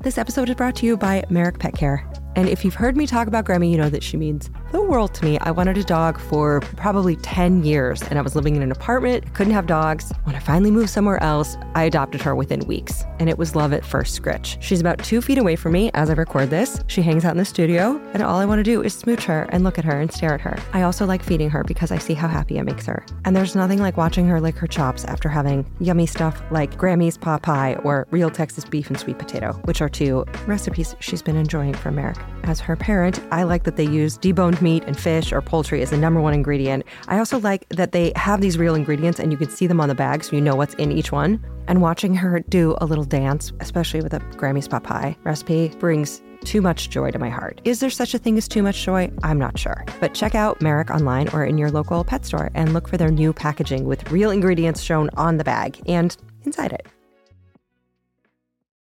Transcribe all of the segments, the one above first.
This episode is brought to you by Merrick Pet Care. And if you've heard me talk about Gremmie, you know that she means the world to me. I wanted a dog for probably 10 years, and I was living in an apartment, couldn't have dogs. When I finally moved somewhere else, I adopted her within weeks, and it was love at first scritch. She's about two feet away from me as I record this. She hangs out in the studio, and all I want to do is smooch her and look at her and stare at her. I also like feeding her because I see how happy it makes her. And there's nothing like watching her lick her chops after having yummy stuff like Grammy's pot pie or real Texas beef and sweet potato, which are two recipes she's been enjoying from Merrick. As her parent, I like that they use deboned meat and fish or poultry is the number one ingredient. I also like that they have these real ingredients and you can see them on the bag so you know what's in each one. And watching her do a little dance, especially with a Grammy's pot pie recipe, brings too much joy to my heart. Is there such a thing as too much joy? I'm not sure. But check out Merrick online or in your local pet store and look for their new packaging with real ingredients shown on the bag and inside it.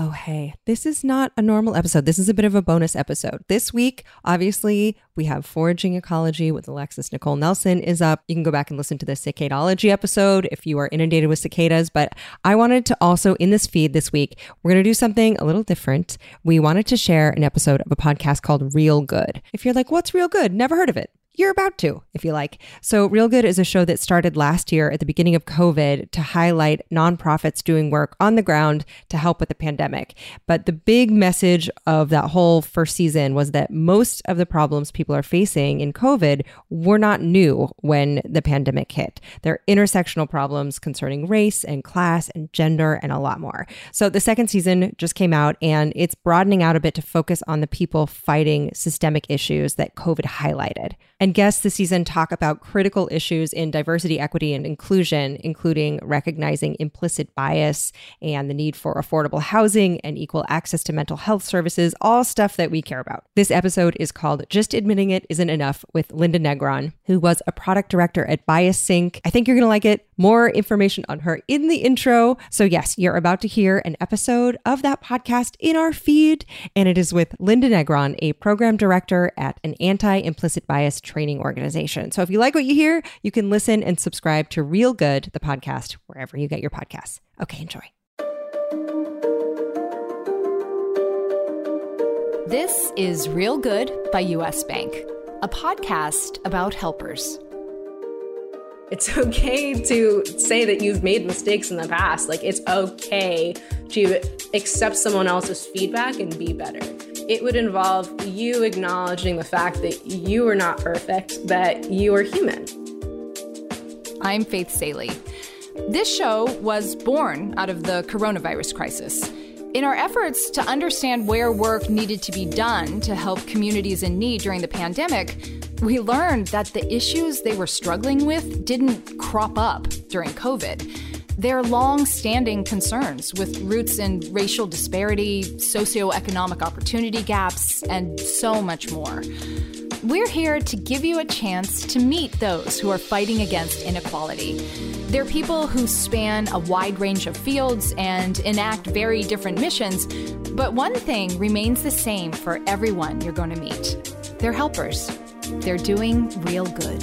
Oh, hey, this is not a normal episode. This is a bit of a bonus episode. This week, obviously, we have Foraging Ecology with Alexis Nicole Nelson is up. You can go back and listen to the cicadology episode if you are inundated with cicadas. But I wanted to also, in this feed this week, we're going to do something a little different. We wanted to share an episode of a podcast called Real Good. If you're like, what's Real Good? Never heard of it you're about to, if you like. So, Real Good is a show that started last year at the beginning of COVID to highlight nonprofits doing work on the ground to help with the pandemic. But the big message of that whole first season was that most of the problems people are facing in COVID were not new when the pandemic hit. They're intersectional problems concerning race and class and gender and a lot more. So, the second season just came out and it's broadening out a bit to focus on the people fighting systemic issues that COVID highlighted. And guests this season talk about critical issues in diversity, equity, and inclusion, including recognizing implicit bias and the need for affordable housing and equal access to mental health services, all stuff that we care about. This episode is called Just Admitting It Isn't Enough with Linda Negron, who was a product director at BiasSync. I think you're going to like it. More information on her in the intro. So, yes, you're about to hear an episode of that podcast in our feed, and it is with Linda Negron, a program director at an anti implicit bias training organization. So if you like what you hear, you can listen and subscribe to Real Good, the podcast, wherever you get your podcasts. Okay, enjoy. This is Real Good by US Bank, a podcast about helpers. It's okay to say that you've made mistakes in the past. Like, it's okay to accept someone else's feedback and be better it would involve you acknowledging the fact that you are not perfect, that you are human. I'm Faith Salie. This show was born out of the coronavirus crisis. In our efforts to understand where work needed to be done to help communities in need during the pandemic, we learned that the issues they were struggling with didn't crop up during COVID. They're long standing concerns with roots in racial disparity, socioeconomic opportunity gaps, and so much more. We're here to give you a chance to meet those who are fighting against inequality. They're people who span a wide range of fields and enact very different missions, but one thing remains the same for everyone you're going to meet they're helpers. They're doing real good.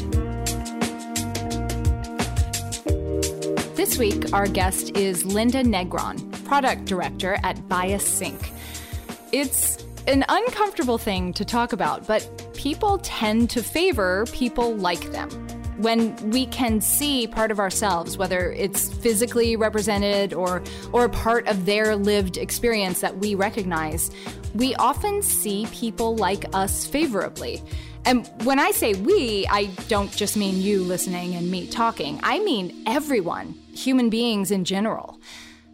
This week, our guest is Linda Negron, product director at BiasSync. It's an uncomfortable thing to talk about, but people tend to favor people like them. When we can see part of ourselves, whether it's physically represented or, or a part of their lived experience that we recognize, we often see people like us favorably. And when I say we, I don't just mean you listening and me talking, I mean everyone human beings in general.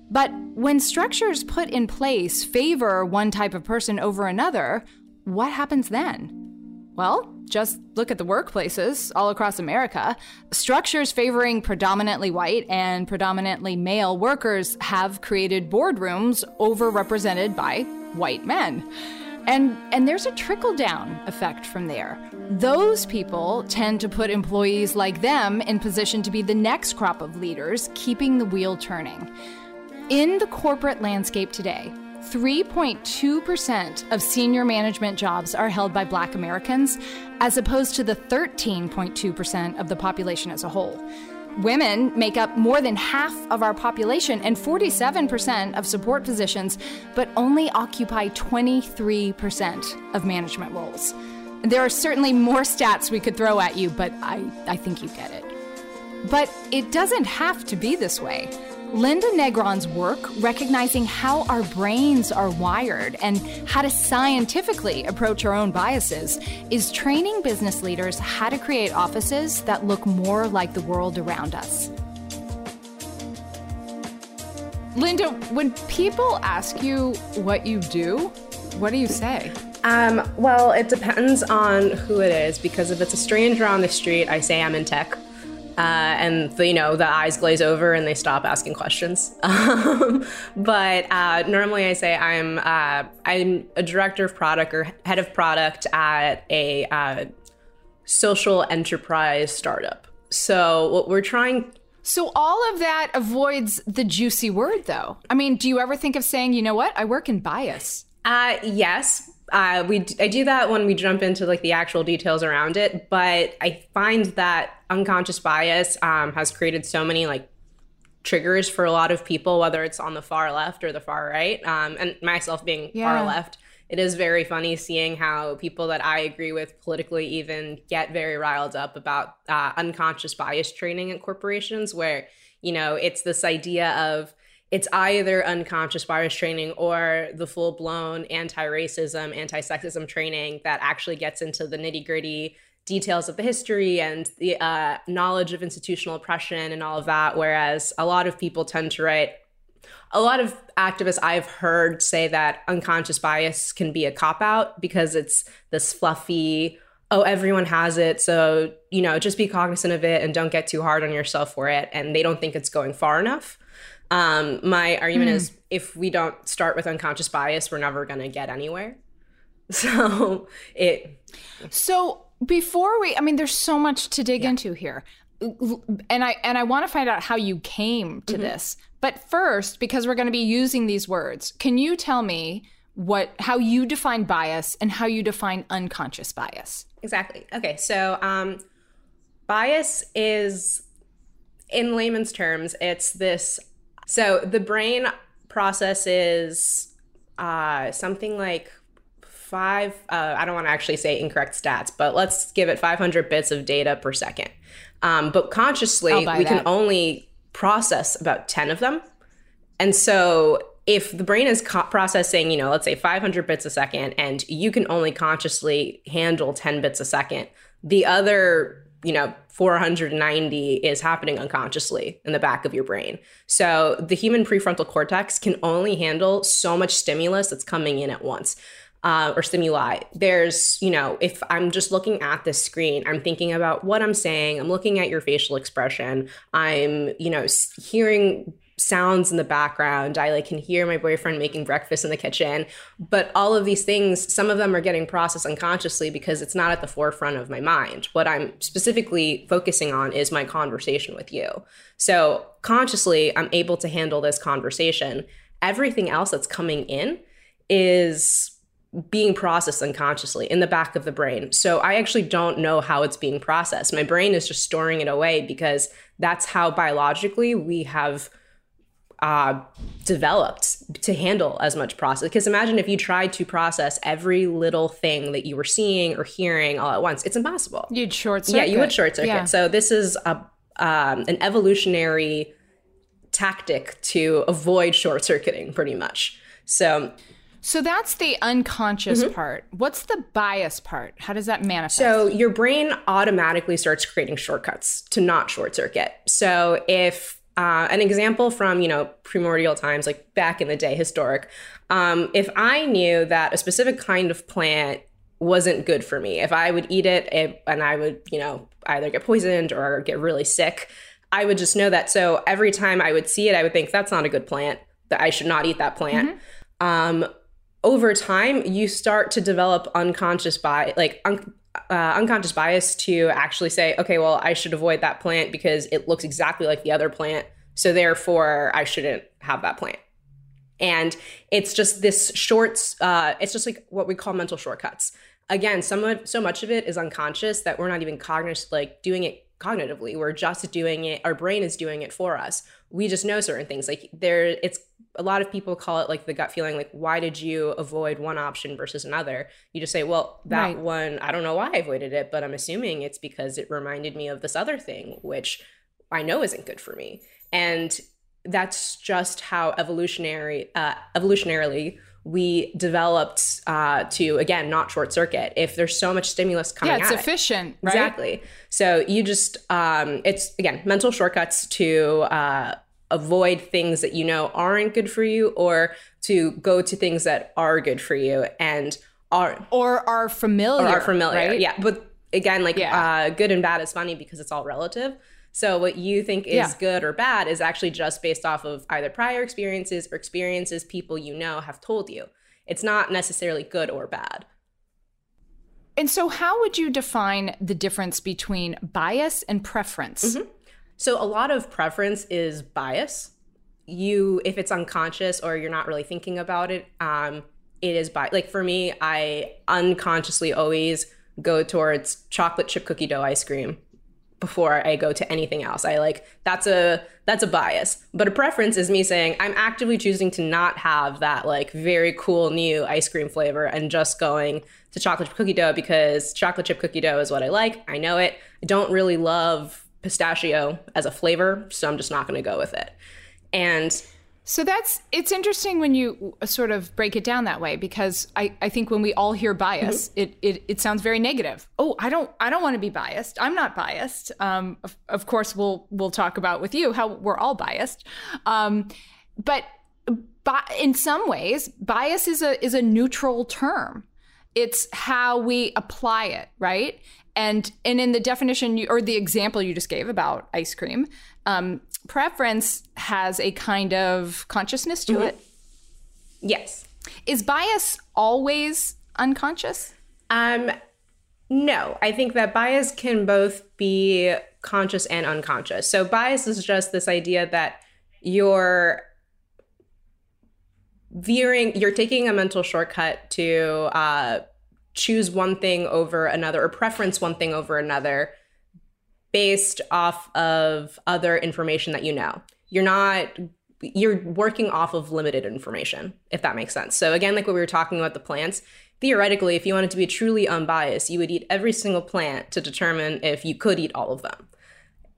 But when structures put in place favor one type of person over another, what happens then? Well, just look at the workplaces all across America. Structures favoring predominantly white and predominantly male workers have created boardrooms overrepresented by white men. And and there's a trickle down effect from there. Those people tend to put employees like them in position to be the next crop of leaders, keeping the wheel turning. In the corporate landscape today, 3.2% of senior management jobs are held by black Americans, as opposed to the 13.2% of the population as a whole. Women make up more than half of our population and 47% of support positions, but only occupy 23% of management roles. There are certainly more stats we could throw at you, but I, I think you get it. But it doesn't have to be this way. Linda Negron's work, recognizing how our brains are wired and how to scientifically approach our own biases, is training business leaders how to create offices that look more like the world around us. Linda, when people ask you what you do, what do you say? Um, well, it depends on who it is because if it's a stranger on the street, I say I'm in tech. Uh, and the, you know the eyes glaze over and they stop asking questions. Um, but uh, normally I say I'm uh, I'm a director of product or head of product at a uh, social enterprise startup. So what we're trying. So all of that avoids the juicy word, though. I mean, do you ever think of saying, you know what, I work in bias? Uh, yes, uh, we I do that when we jump into like the actual details around it, but I find that unconscious bias um, has created so many like triggers for a lot of people, whether it's on the far left or the far right, um, and myself being yeah. far left. It is very funny seeing how people that I agree with politically even get very riled up about uh, unconscious bias training at corporations, where you know it's this idea of it's either unconscious bias training or the full blown anti racism, anti sexism training that actually gets into the nitty gritty details of the history and the uh, knowledge of institutional oppression and all of that. Whereas a lot of people tend to write, a lot of activists I've heard say that unconscious bias can be a cop out because it's this fluffy, oh, everyone has it. So, you know, just be cognizant of it and don't get too hard on yourself for it. And they don't think it's going far enough. Um, my argument mm. is if we don't start with unconscious bias, we're never going to get anywhere. So it. So before we, I mean, there's so much to dig yeah. into here, and I and I want to find out how you came to mm-hmm. this. But first, because we're going to be using these words, can you tell me what how you define bias and how you define unconscious bias? Exactly. Okay. So um, bias is, in layman's terms, it's this so the brain processes uh, something like five, uh, I don't want to actually say incorrect stats, but let's give it 500 bits of data per second. Um, but consciously, we that. can only process about 10 of them. And so if the brain is co- processing, you know, let's say 500 bits a second, and you can only consciously handle 10 bits a second, the other you know 490 is happening unconsciously in the back of your brain. So the human prefrontal cortex can only handle so much stimulus that's coming in at once uh, or stimuli. There's you know if i'm just looking at the screen i'm thinking about what i'm saying i'm looking at your facial expression i'm you know hearing sounds in the background. I like can hear my boyfriend making breakfast in the kitchen. But all of these things, some of them are getting processed unconsciously because it's not at the forefront of my mind. What I'm specifically focusing on is my conversation with you. So consciously, I'm able to handle this conversation. Everything else that's coming in is being processed unconsciously in the back of the brain. So I actually don't know how it's being processed. My brain is just storing it away because that's how biologically we have uh, developed to handle as much process. Because imagine if you tried to process every little thing that you were seeing or hearing all at once, it's impossible. You'd short circuit. Yeah, you would short circuit. Yeah. So this is a um, an evolutionary tactic to avoid short circuiting, pretty much. So. So that's the unconscious mm-hmm. part. What's the bias part? How does that manifest? So your brain automatically starts creating shortcuts to not short circuit. So if uh, an example from you know primordial times like back in the day historic um, if i knew that a specific kind of plant wasn't good for me. If I would eat it, it and I would, you know, either get poisoned or get really sick, I would just know that. So every time I would see it, I would think that's not a good plant, that I should not eat that plant. Mm-hmm. Um, over time, you start to develop unconscious bias, like un- uh, unconscious bias to actually say, okay, well, I should avoid that plant because it looks exactly like the other plant. So therefore, I shouldn't have that plant. And it's just this short, uh, it's just like what we call mental shortcuts. Again, some of, so much of it is unconscious that we're not even cognizant, like doing it cognitively. We're just doing it, our brain is doing it for us. We just know certain things. Like there, it's a lot of people call it like the gut feeling, like, why did you avoid one option versus another? You just say, well, that right. one, I don't know why I avoided it, but I'm assuming it's because it reminded me of this other thing, which I know isn't good for me. And that's just how evolutionary, uh, evolutionarily, we developed uh, to again not short circuit if there's so much stimulus coming yeah it's efficient right? exactly so you just um, it's again mental shortcuts to uh, avoid things that you know aren't good for you or to go to things that are good for you and are or are familiar or are familiar right? yeah but again like yeah. uh, good and bad is funny because it's all relative so what you think is yeah. good or bad is actually just based off of either prior experiences or experiences people you know have told you it's not necessarily good or bad and so how would you define the difference between bias and preference mm-hmm. So a lot of preference is bias. You, if it's unconscious or you're not really thinking about it, um, it is by like for me, I unconsciously always go towards chocolate chip cookie dough ice cream before I go to anything else. I like that's a that's a bias. But a preference is me saying I'm actively choosing to not have that like very cool new ice cream flavor and just going to chocolate chip cookie dough because chocolate chip cookie dough is what I like. I know it. I don't really love pistachio as a flavor, so I'm just not going to go with it. And so that's it's interesting when you sort of break it down that way because I, I think when we all hear bias, mm-hmm. it, it it sounds very negative. Oh, I don't I don't want to be biased. I'm not biased. Um, of, of course, we'll we'll talk about with you how we're all biased. Um, but but in some ways, bias is a is a neutral term. It's how we apply it, right? And and in the definition you, or the example you just gave about ice cream, um, preference has a kind of consciousness to mm-hmm. it. Yes. Is bias always unconscious? Um, no, I think that bias can both be conscious and unconscious. So bias is just this idea that you're veering, you're taking a mental shortcut to uh, choose one thing over another or preference one thing over another based off of other information that you know. You're not you're working off of limited information, if that makes sense. So again, like what we were talking about the plants, theoretically, if you wanted to be truly unbiased, you would eat every single plant to determine if you could eat all of them.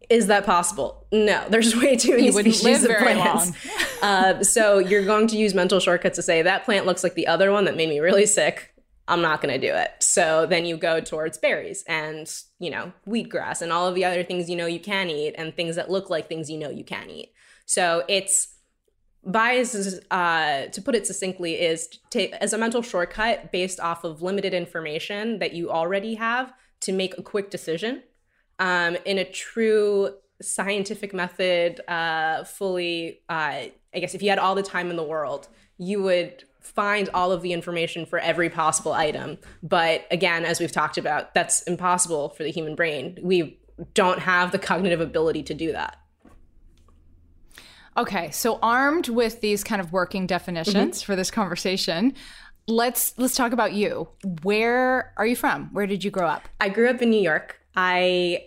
Is that possible? No, there's way too many species of plants. uh, so you're going to use mental shortcuts to say that plant looks like the other one that made me really sick. I'm not going to do it. So then you go towards berries and, you know, wheatgrass and all of the other things you know you can eat and things that look like things you know you can eat. So it's bias, uh, to put it succinctly, is to, as a mental shortcut based off of limited information that you already have to make a quick decision um, in a true scientific method, uh, fully, uh, I guess if you had all the time in the world, you would find all of the information for every possible item. But again, as we've talked about, that's impossible for the human brain. We don't have the cognitive ability to do that. Okay, so armed with these kind of working definitions mm-hmm. for this conversation, let's let's talk about you. Where are you from? Where did you grow up? I grew up in New York. I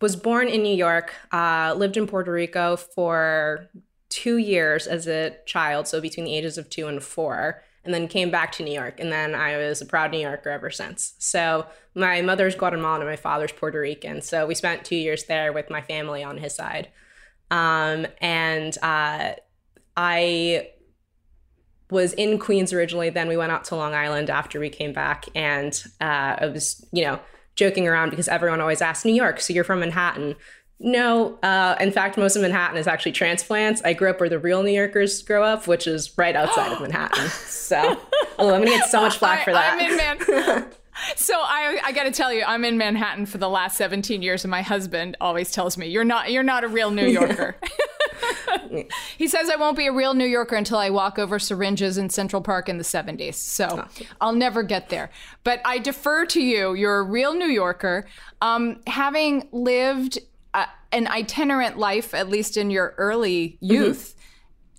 was born in New York, uh, lived in Puerto Rico for two years as a child, so between the ages of two and four, and then came back to New York. And then I was a proud New Yorker ever since. So my mother's Guatemalan and my father's Puerto Rican. So we spent two years there with my family on his side. Um, and uh, I was in Queens originally. Then we went out to Long Island after we came back. And uh, I was, you know, joking around because everyone always asks New York, so you're from Manhattan. No, uh, in fact, most of Manhattan is actually transplants. I grew up where the real New Yorkers grow up, which is right outside of Manhattan. So, oh, I'm gonna get so much flack for that. I'm in, man. So I, I got to tell you, I'm in Manhattan for the last 17 years, and my husband always tells me, "You're not, you're not a real New Yorker." he says I won't be a real New Yorker until I walk over syringes in Central Park in the 70s. So I'll never get there. But I defer to you. You're a real New Yorker. Um, having lived an itinerant life, at least in your early youth,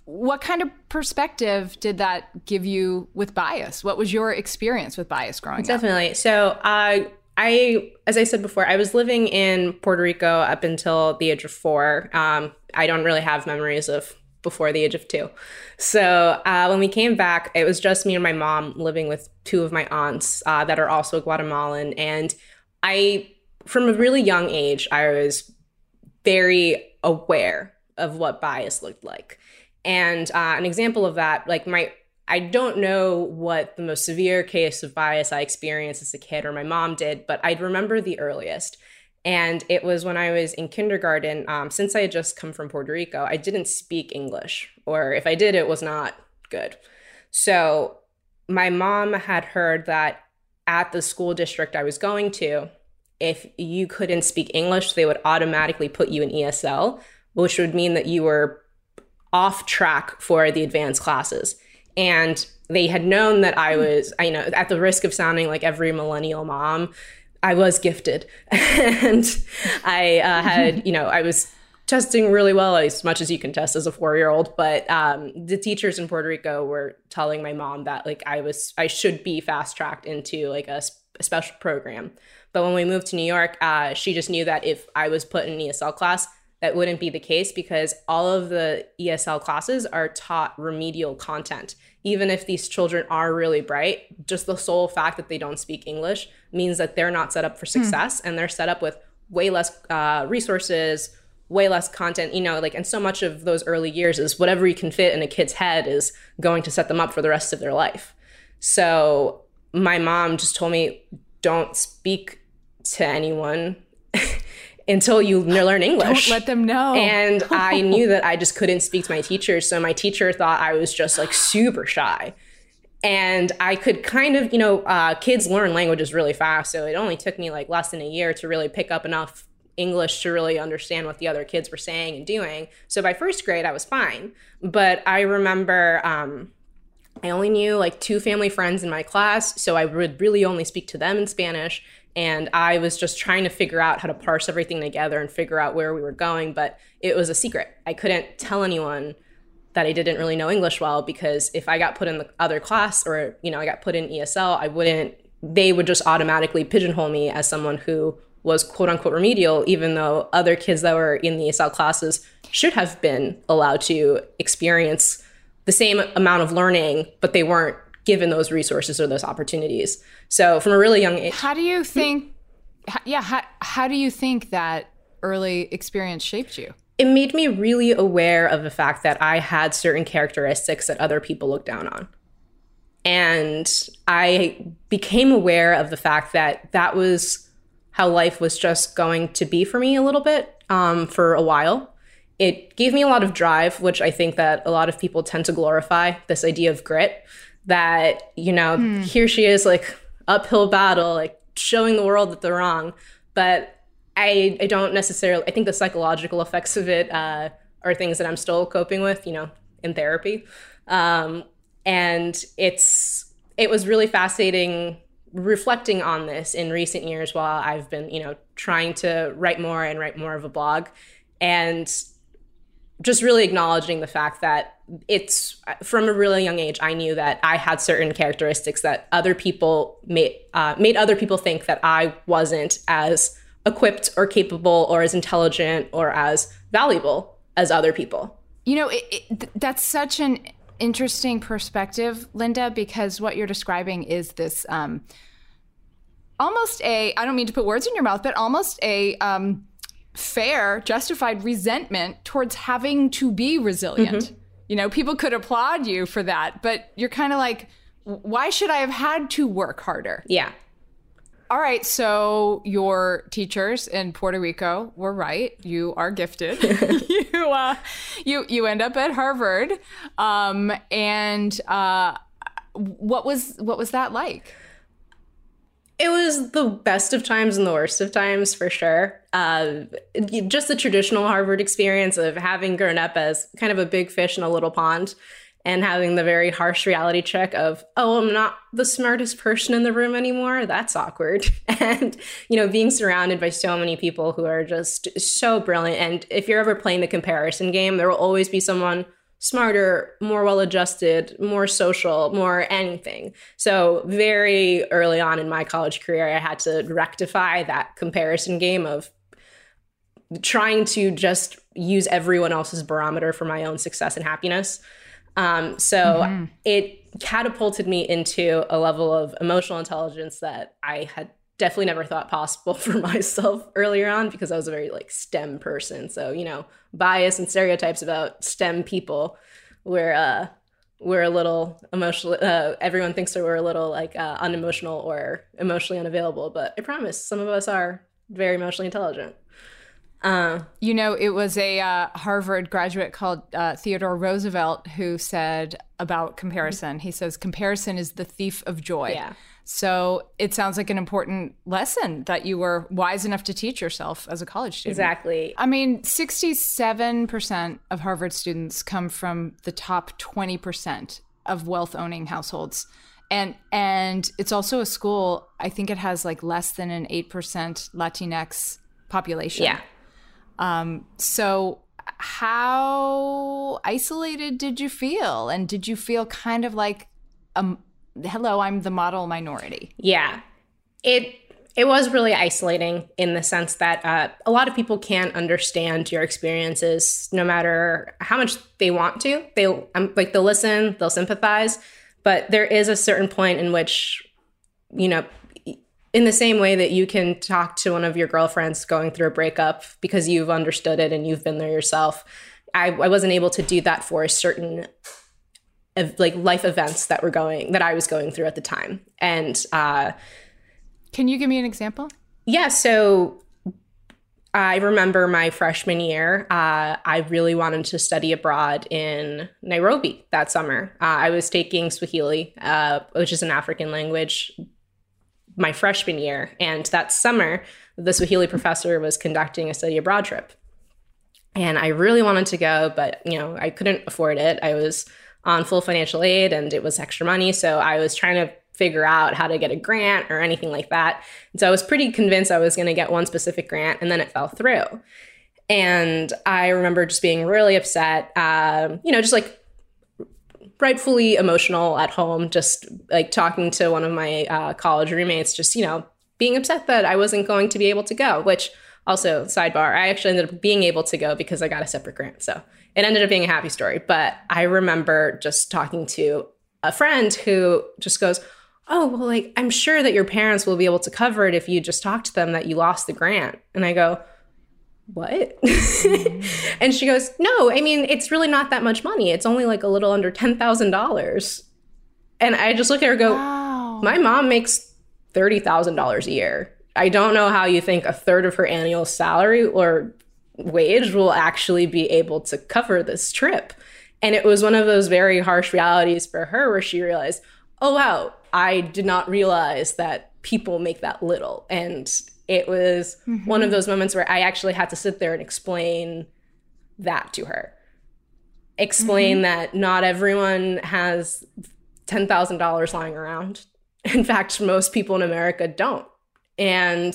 what kind of perspective did that give you with bias? What was your experience with bias growing Definitely. up? Definitely. So, uh, I, as I said before, I was living in Puerto Rico up until the age of four. Um, I don't really have memories of before the age of two. So uh, when we came back, it was just me and my mom living with two of my aunts uh, that are also Guatemalan. And I, from a really young age, I was very aware of what bias looked like. And uh, an example of that, like my, I don't know what the most severe case of bias I experienced as a kid or my mom did, but I remember the earliest. And it was when I was in kindergarten. Um, since I had just come from Puerto Rico, I didn't speak English, or if I did, it was not good. So my mom had heard that at the school district I was going to, if you couldn't speak English, they would automatically put you in ESL, which would mean that you were off track for the advanced classes. And they had known that I was, I know, at the risk of sounding like every millennial mom, I was gifted. and I uh, had, you know, I was testing really well, as much as you can test as a four year old. But um, the teachers in Puerto Rico were telling my mom that, like, I was, I should be fast tracked into like a, a, special program. But when we moved to New York, uh, she just knew that if I was put in an ESL class, that wouldn't be the case because all of the ESL classes are taught remedial content. Even if these children are really bright, just the sole fact that they don't speak English means that they're not set up for hmm. success mm. and they're set up with way less uh, resources, way less content, you know, like, and so much of those early years is whatever you can fit in a kid's head is going to set them up for the rest of their life. So my mom just told me, don't speak to anyone until you learn English. Don't let them know. And I knew that I just couldn't speak to my teacher. So my teacher thought I was just like super shy. And I could kind of, you know, uh, kids learn languages really fast. So it only took me like less than a year to really pick up enough English to really understand what the other kids were saying and doing. So by first grade, I was fine. But I remember um, I only knew like two family friends in my class. So I would really only speak to them in Spanish and I was just trying to figure out how to parse everything together and figure out where we were going, but it was a secret. I couldn't tell anyone that I didn't really know English well because if I got put in the other class or you know I got put in ESL, I wouldn't they would just automatically pigeonhole me as someone who was quote unquote remedial, even though other kids that were in the ESL classes should have been allowed to experience the same amount of learning, but they weren't given those resources or those opportunities. So from a really young age. How do you think, yeah, how, how do you think that early experience shaped you? It made me really aware of the fact that I had certain characteristics that other people looked down on. And I became aware of the fact that that was how life was just going to be for me a little bit um, for a while. It gave me a lot of drive, which I think that a lot of people tend to glorify this idea of grit that, you know, mm. here she is like uphill battle, like showing the world that they're wrong. But I, I don't necessarily, I think the psychological effects of it uh, are things that I'm still coping with, you know, in therapy. Um, and it's, it was really fascinating reflecting on this in recent years while I've been, you know, trying to write more and write more of a blog. And just really acknowledging the fact that it's from a really young age i knew that i had certain characteristics that other people made uh, made other people think that i wasn't as equipped or capable or as intelligent or as valuable as other people. You know it, it, that's such an interesting perspective linda because what you're describing is this um, almost a i don't mean to put words in your mouth but almost a um, fair, justified resentment towards having to be resilient. Mm-hmm. You know, people could applaud you for that, but you're kind of like, why should I have had to work harder? Yeah. All right, so your teachers in Puerto Rico were right. You are gifted. you uh, you you end up at Harvard, um, and uh, what was what was that like? It was the best of times and the worst of times for sure. Uh, just the traditional Harvard experience of having grown up as kind of a big fish in a little pond and having the very harsh reality check of, oh, I'm not the smartest person in the room anymore. That's awkward. and, you know, being surrounded by so many people who are just so brilliant. And if you're ever playing the comparison game, there will always be someone smarter, more well adjusted, more social, more anything. So, very early on in my college career, I had to rectify that comparison game of trying to just use everyone else's barometer for my own success and happiness. Um, so, mm-hmm. it catapulted me into a level of emotional intelligence that I had definitely never thought possible for myself earlier on because I was a very like STEM person. So, you know, bias and stereotypes about STEM people where uh we're a little emotional uh, everyone thinks that we're a little like uh, unemotional or emotionally unavailable, but I promise some of us are very emotionally intelligent. Uh, you know, it was a uh, Harvard graduate called uh, Theodore Roosevelt who said about comparison. He says, comparison is the thief of joy. Yeah. So it sounds like an important lesson that you were wise enough to teach yourself as a college student. Exactly. I mean, 67% of Harvard students come from the top 20% of wealth owning households. And and it's also a school, I think it has like less than an 8% Latinx population. Yeah. Um, so how isolated did you feel? And did you feel kind of like a hello, I'm the model minority. Yeah. It it was really isolating in the sense that uh, a lot of people can't understand your experiences no matter how much they want to. They um, like they'll listen, they'll sympathize, but there is a certain point in which you know in the same way that you can talk to one of your girlfriends going through a breakup because you've understood it and you've been there yourself. I, I wasn't able to do that for a certain like life events that were going that I was going through at the time. And uh, can you give me an example? Yeah. So I remember my freshman year. Uh, I really wanted to study abroad in Nairobi that summer. Uh, I was taking Swahili, uh, which is an African language, my freshman year, and that summer, the Swahili professor was conducting a study abroad trip, and I really wanted to go, but you know I couldn't afford it. I was on full financial aid and it was extra money. So I was trying to figure out how to get a grant or anything like that. And so I was pretty convinced I was going to get one specific grant and then it fell through. And I remember just being really upset, um, you know, just like rightfully emotional at home, just like talking to one of my uh, college roommates, just, you know, being upset that I wasn't going to be able to go, which also, sidebar, I actually ended up being able to go because I got a separate grant. So it ended up being a happy story. But I remember just talking to a friend who just goes, Oh, well, like, I'm sure that your parents will be able to cover it if you just talk to them that you lost the grant. And I go, What? Mm-hmm. and she goes, No, I mean, it's really not that much money. It's only like a little under $10,000. And I just look at her go, wow. My mom makes $30,000 a year. I don't know how you think a third of her annual salary or wage will actually be able to cover this trip. And it was one of those very harsh realities for her where she realized, oh, wow, I did not realize that people make that little. And it was mm-hmm. one of those moments where I actually had to sit there and explain that to her. Explain mm-hmm. that not everyone has $10,000 lying around. In fact, most people in America don't. And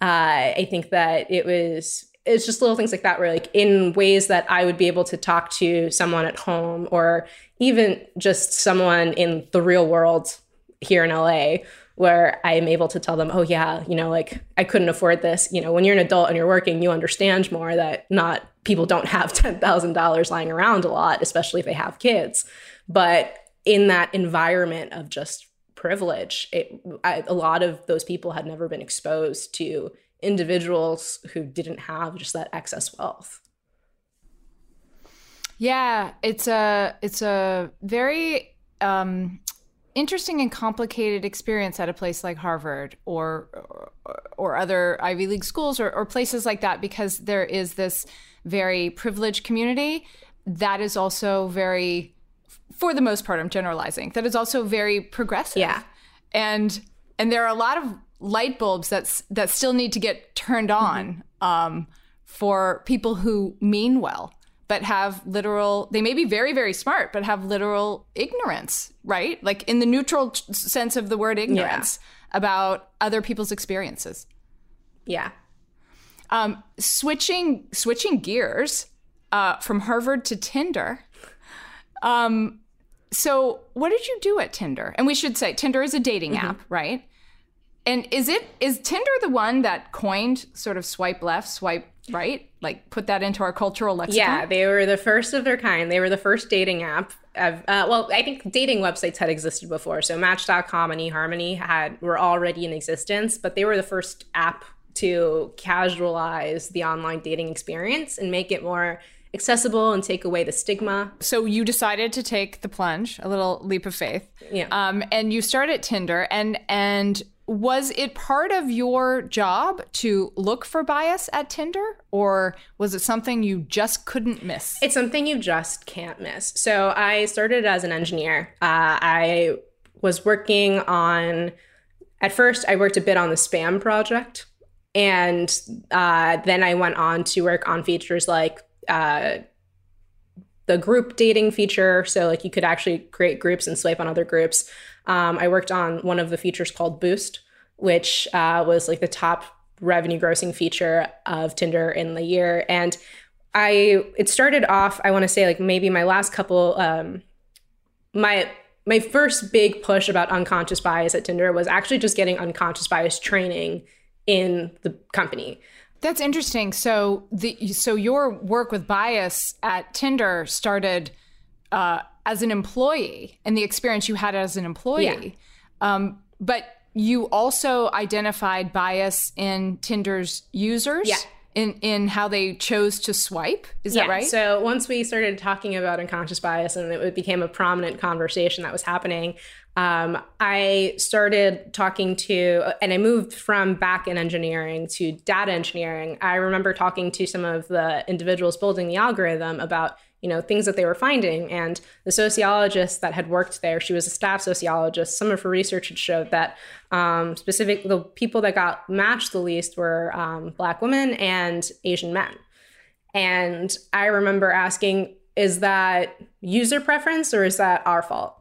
uh, I think that it was it's just little things like that where like in ways that I would be able to talk to someone at home or even just someone in the real world here in LA where I'm able to tell them, oh yeah, you know, like I couldn't afford this. You know, when you're an adult and you're working, you understand more that not people don't have ten thousand dollars lying around a lot, especially if they have kids. But in that environment of just privilege, it, I, a lot of those people had never been exposed to individuals who didn't have just that excess wealth. Yeah, it's a it's a very um, interesting and complicated experience at a place like Harvard or or, or other Ivy League schools or, or places like that because there is this very privileged community that is also very for the most part I'm generalizing that is also very progressive. Yeah. And and there are a lot of light bulbs that's that still need to get turned on mm-hmm. um, for people who mean well but have literal they may be very very smart but have literal ignorance right? Like in the neutral sense of the word ignorance yeah. about other people's experiences. Yeah. Um, switching switching gears uh, from harvard to tinder um, so what did you do at tinder? And we should say tinder is a dating mm-hmm. app right? And is it is tinder the one that coined sort of swipe left swipe right? Like put that into our cultural lexicon. Yeah, they were the first of their kind. They were the first dating app. Of, uh, well, I think dating websites had existed before. So Match.com and eHarmony had were already in existence, but they were the first app to casualize the online dating experience and make it more accessible and take away the stigma. So you decided to take the plunge, a little leap of faith. Yeah. Um, and you started Tinder and and was it part of your job to look for bias at Tinder, or was it something you just couldn't miss? It's something you just can't miss. So I started as an engineer. Uh, I was working on, at first, I worked a bit on the spam project. And uh, then I went on to work on features like uh, the group dating feature. So, like, you could actually create groups and swipe on other groups. Um, I worked on one of the features called Boost, which uh, was like the top revenue grossing feature of Tinder in the year. And I it started off, I want to say like maybe my last couple um my my first big push about unconscious bias at Tinder was actually just getting unconscious bias training in the company. That's interesting. So the so your work with bias at Tinder started uh, as an employee and the experience you had as an employee. Yeah. Um, but you also identified bias in Tinder's users. Yeah. In, in how they chose to swipe. Is yeah. that right? So once we started talking about unconscious bias and it became a prominent conversation that was happening, um, I started talking to, and I moved from back in engineering to data engineering. I remember talking to some of the individuals building the algorithm about you know things that they were finding. And the sociologist that had worked there she was a staff sociologist some of her research had showed that um, specific the people that got matched the least were um, black women and asian men. And i remember asking is that user preference or is that our fault?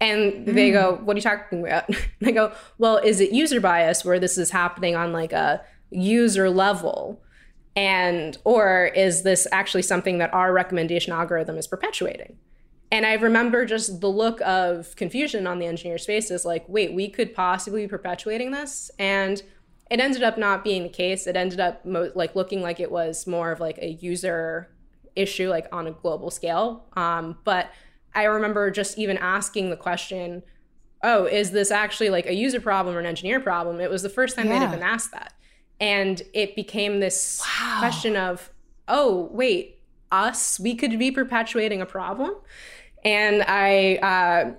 And they mm. go what are you talking about? I go well is it user bias where this is happening on like a user level and or is this actually something that our recommendation algorithm is perpetuating? And i remember just the look of confusion on the engineer's faces like wait we could possibly be perpetuating this? And it ended up not being the case. It ended up mo- like looking like it was more of like a user issue like on a global scale. Um, but i remember just even asking the question oh is this actually like a user problem or an engineer problem? It was the first time yeah. they'd even asked that and it became this wow. question of oh wait us we could be perpetuating a problem? And i uh,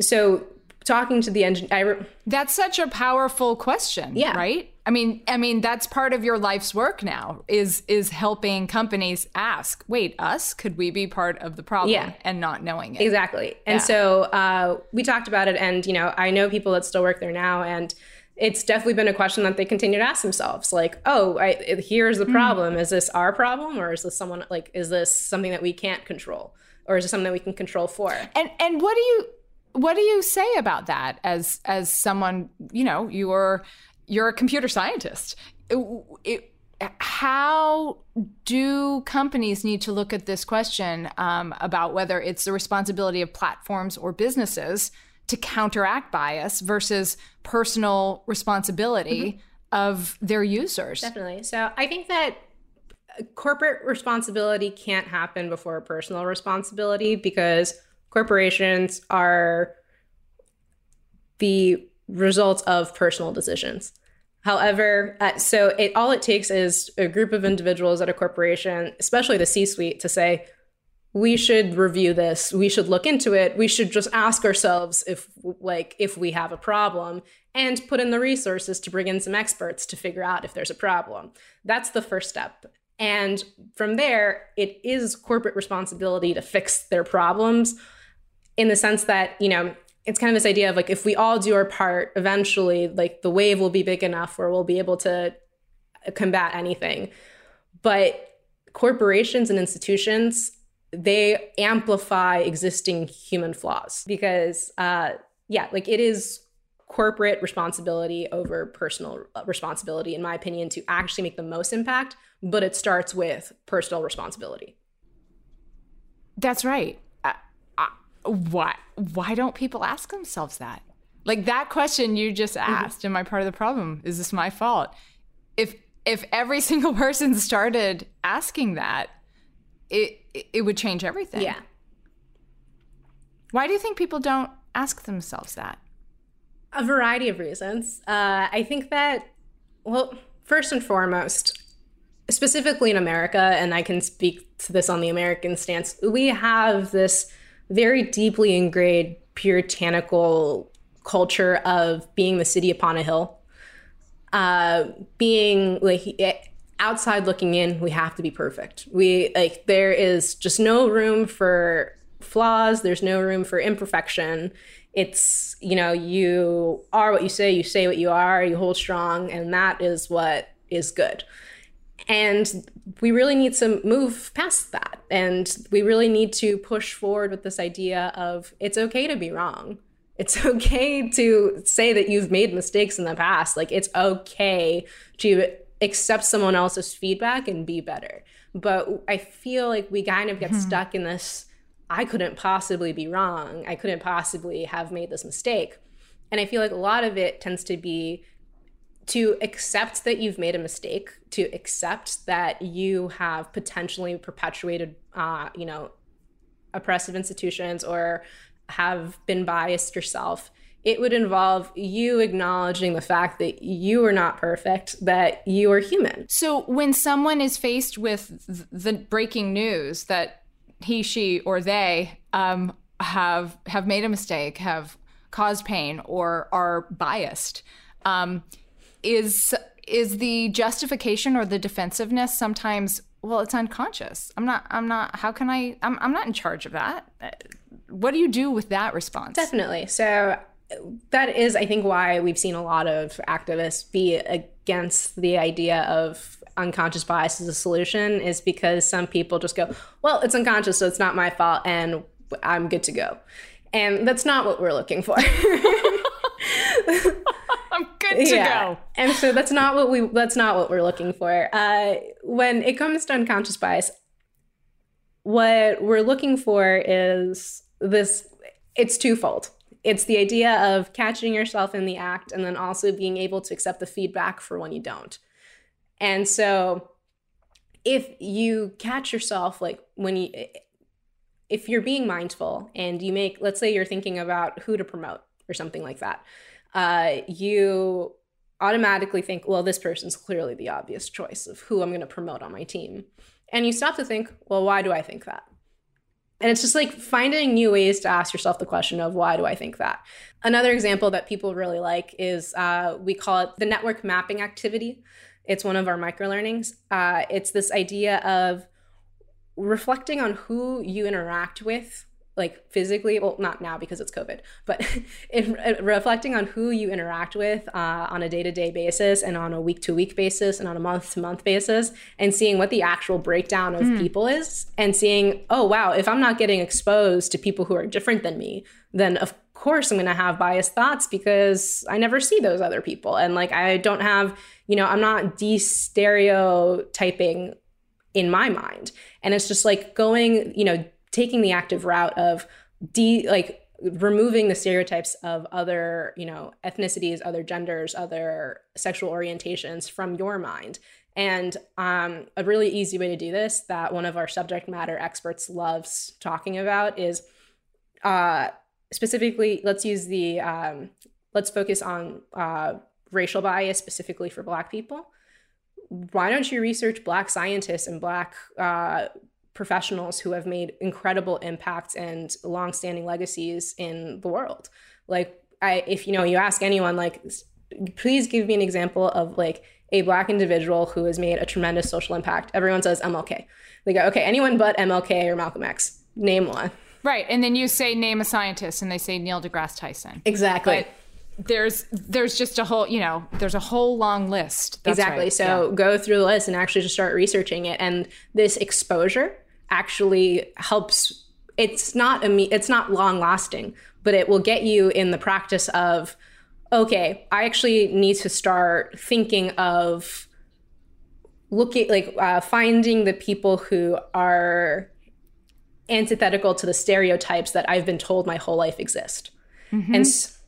so talking to the engineer re- that's such a powerful question yeah. right? I mean i mean that's part of your life's work now is is helping companies ask wait us? Could we be part of the problem? Yeah. and not knowing it. Exactly. And yeah. so uh, we talked about it and you know i know people that still work there now and it's definitely been a question that they continue to ask themselves like oh I, here's the hmm. problem mm. is this our problem or is this someone like is this something that we can't control or is it something that we can control for and and what do you what do you say about that as as someone you know you're you're a computer scientist it, it, how do companies need to look at this question um, about whether it's the responsibility of platforms or businesses to counteract bias versus personal responsibility mm-hmm. of their users. Definitely. So I think that corporate responsibility can't happen before personal responsibility because corporations are the result of personal decisions. However, uh, so it all it takes is a group of individuals at a corporation, especially the C-suite, to say, we should review this. We should look into it. We should just ask ourselves if like if we have a problem and put in the resources to bring in some experts to figure out if there's a problem. That's the first step. And from there it is corporate responsibility to fix their problems in the sense that you know it's kind of this idea of like if we all do our part eventually like the wave will be big enough where we'll be able to combat anything. But corporations and institutions they amplify existing human flaws because uh yeah like it is corporate responsibility over personal responsibility in my opinion to actually make the most impact but it starts with personal responsibility that's right why why don't people ask themselves that? Like that question you just mm-hmm. asked, mm-hmm. am I part of the problem? Is this my fault? If if every single person started asking that, it it would change everything. Yeah. Why do you think people don't ask themselves that? A variety of reasons. Uh, I think that, well, first and foremost, specifically in America, and I can speak to this on the American stance, we have this very deeply ingrained puritanical culture of being the city upon a hill. Uh, being like outside looking in, we have to be perfect. We like there is just no room for flaws. There's no room for imperfection. It's you know you are what you say. You say what you are. You hold strong, and that is what is good. And we really need to move past that. And we really need to push forward with this idea of it's okay to be wrong. It's okay to say that you've made mistakes in the past. Like, it's okay to accept someone else's feedback and be better. But I feel like we kind of get hmm. stuck in this I couldn't possibly be wrong. I couldn't possibly have made this mistake. And I feel like a lot of it tends to be to accept that you've made a mistake, to accept that you have potentially perpetuated, uh, you know, oppressive institutions or have been biased yourself. It would involve you acknowledging the fact that you are not perfect, that you are human. So when someone is faced with the breaking news that he, she, or they um, have have made a mistake, have caused pain, or are biased. Um, is is the justification or the defensiveness sometimes well it's unconscious i'm not i'm not how can i i'm, I'm not in charge of that what do you do with that response definitely so that is i think why we've seen a lot of activists be against the idea of unconscious bias as a solution is because some people just go well it's unconscious so it's not my fault and i'm good to go and that's not what we're looking for I'm good to yeah. go. And so that's not what we that's not what we're looking for. Uh, when it comes to unconscious bias, what we're looking for is this it's twofold. It's the idea of catching yourself in the act and then also being able to accept the feedback for when you don't. And so if you catch yourself like when you if you're being mindful and you make let's say you're thinking about who to promote or something like that uh, you automatically think, well, this person's clearly the obvious choice of who I'm going to promote on my team. And you stop to think, well, why do I think that? And it's just like finding new ways to ask yourself the question of why do I think that? Another example that people really like is uh, we call it the network mapping activity. It's one of our micro learnings. Uh, it's this idea of reflecting on who you interact with like physically well not now because it's covid but in, in reflecting on who you interact with uh, on a day-to-day basis and on a week-to-week basis and on a month-to-month basis and seeing what the actual breakdown of mm. people is and seeing oh wow if i'm not getting exposed to people who are different than me then of course i'm going to have biased thoughts because i never see those other people and like i don't have you know i'm not de-stereotyping in my mind and it's just like going you know taking the active route of de like removing the stereotypes of other you know ethnicities other genders other sexual orientations from your mind. And um, a really easy way to do this that one of our subject matter experts loves talking about is uh, specifically let's use the um, let's focus on uh, racial bias specifically for black people. Why don't you research black scientists and black uh, professionals who have made incredible impacts and long-standing legacies in the world. Like I if you know you ask anyone like please give me an example of like a black individual who has made a tremendous social impact. Everyone says MLK. They go, okay, anyone but MLK or Malcolm X. Name one. Right. And then you say name a scientist and they say Neil deGrasse Tyson. Exactly. But there's there's just a whole, you know, there's a whole long list. That's exactly. Right. So yeah. go through the list and actually just start researching it and this exposure actually helps it's not it's not long lasting, but it will get you in the practice of okay, I actually need to start thinking of looking like uh, finding the people who are antithetical to the stereotypes that I've been told my whole life exist. Mm-hmm. And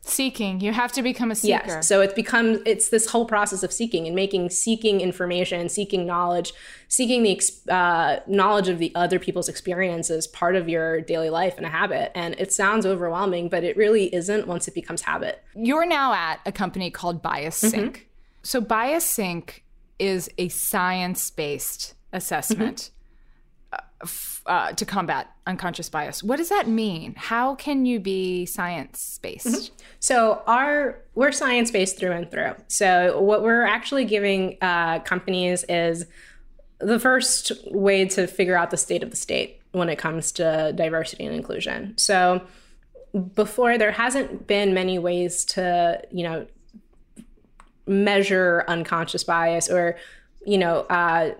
seeking, you have to become a seeker. Yes. So it's become it's this whole process of seeking and making seeking information, seeking knowledge, seeking the uh, knowledge of the other people's experiences part of your daily life and a habit. And it sounds overwhelming, but it really isn't once it becomes habit. You're now at a company called BiasSync. Mm-hmm. So BiasSync is a science based assessment mm-hmm. Uh, to combat unconscious bias. What does that mean? How can you be science based? Mm-hmm. So our we're science based through and through. So what we're actually giving uh, companies is the first way to figure out the state of the state when it comes to diversity and inclusion. So before there hasn't been many ways to you know measure unconscious bias or you know uh,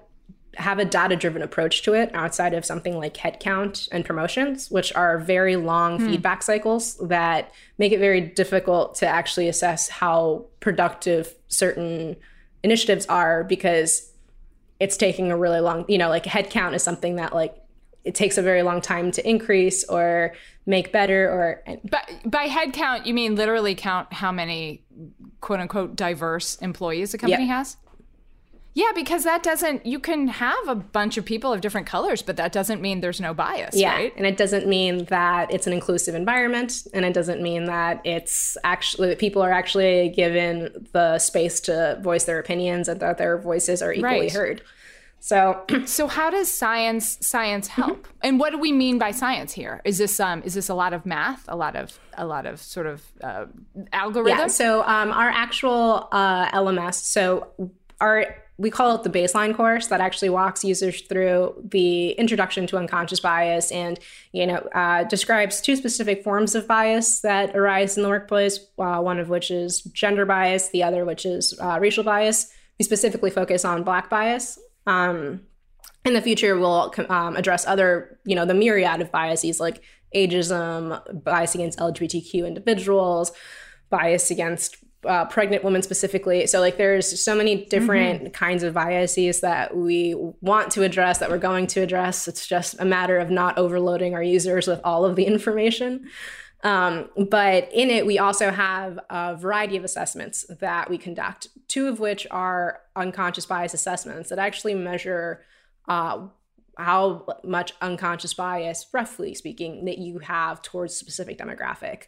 have a data driven approach to it outside of something like headcount and promotions which are very long hmm. feedback cycles that make it very difficult to actually assess how productive certain initiatives are because it's taking a really long you know like headcount is something that like it takes a very long time to increase or make better or but by head count you mean literally count how many quote unquote diverse employees a company yep. has yeah because that doesn't you can have a bunch of people of different colors but that doesn't mean there's no bias yeah right? and it doesn't mean that it's an inclusive environment and it doesn't mean that it's actually that people are actually given the space to voice their opinions and that their voices are equally right. heard so, so how does science science help? Mm-hmm. And what do we mean by science here? Is this um is this a lot of math, a lot of a lot of sort of uh, algorithm? Yeah. So um, our actual uh, LMS. So our we call it the baseline course that actually walks users through the introduction to unconscious bias and you know uh, describes two specific forms of bias that arise in the workplace uh, one of which is gender bias the other which is uh, racial bias. We specifically focus on black bias. Um, in the future, we'll um, address other, you know, the myriad of biases like ageism, bias against LGBTQ individuals, bias against uh, pregnant women specifically. So, like, there's so many different mm-hmm. kinds of biases that we want to address, that we're going to address. It's just a matter of not overloading our users with all of the information. Um, but in it, we also have a variety of assessments that we conduct, two of which are unconscious bias assessments that actually measure uh, how much unconscious bias, roughly speaking, that you have towards a specific demographic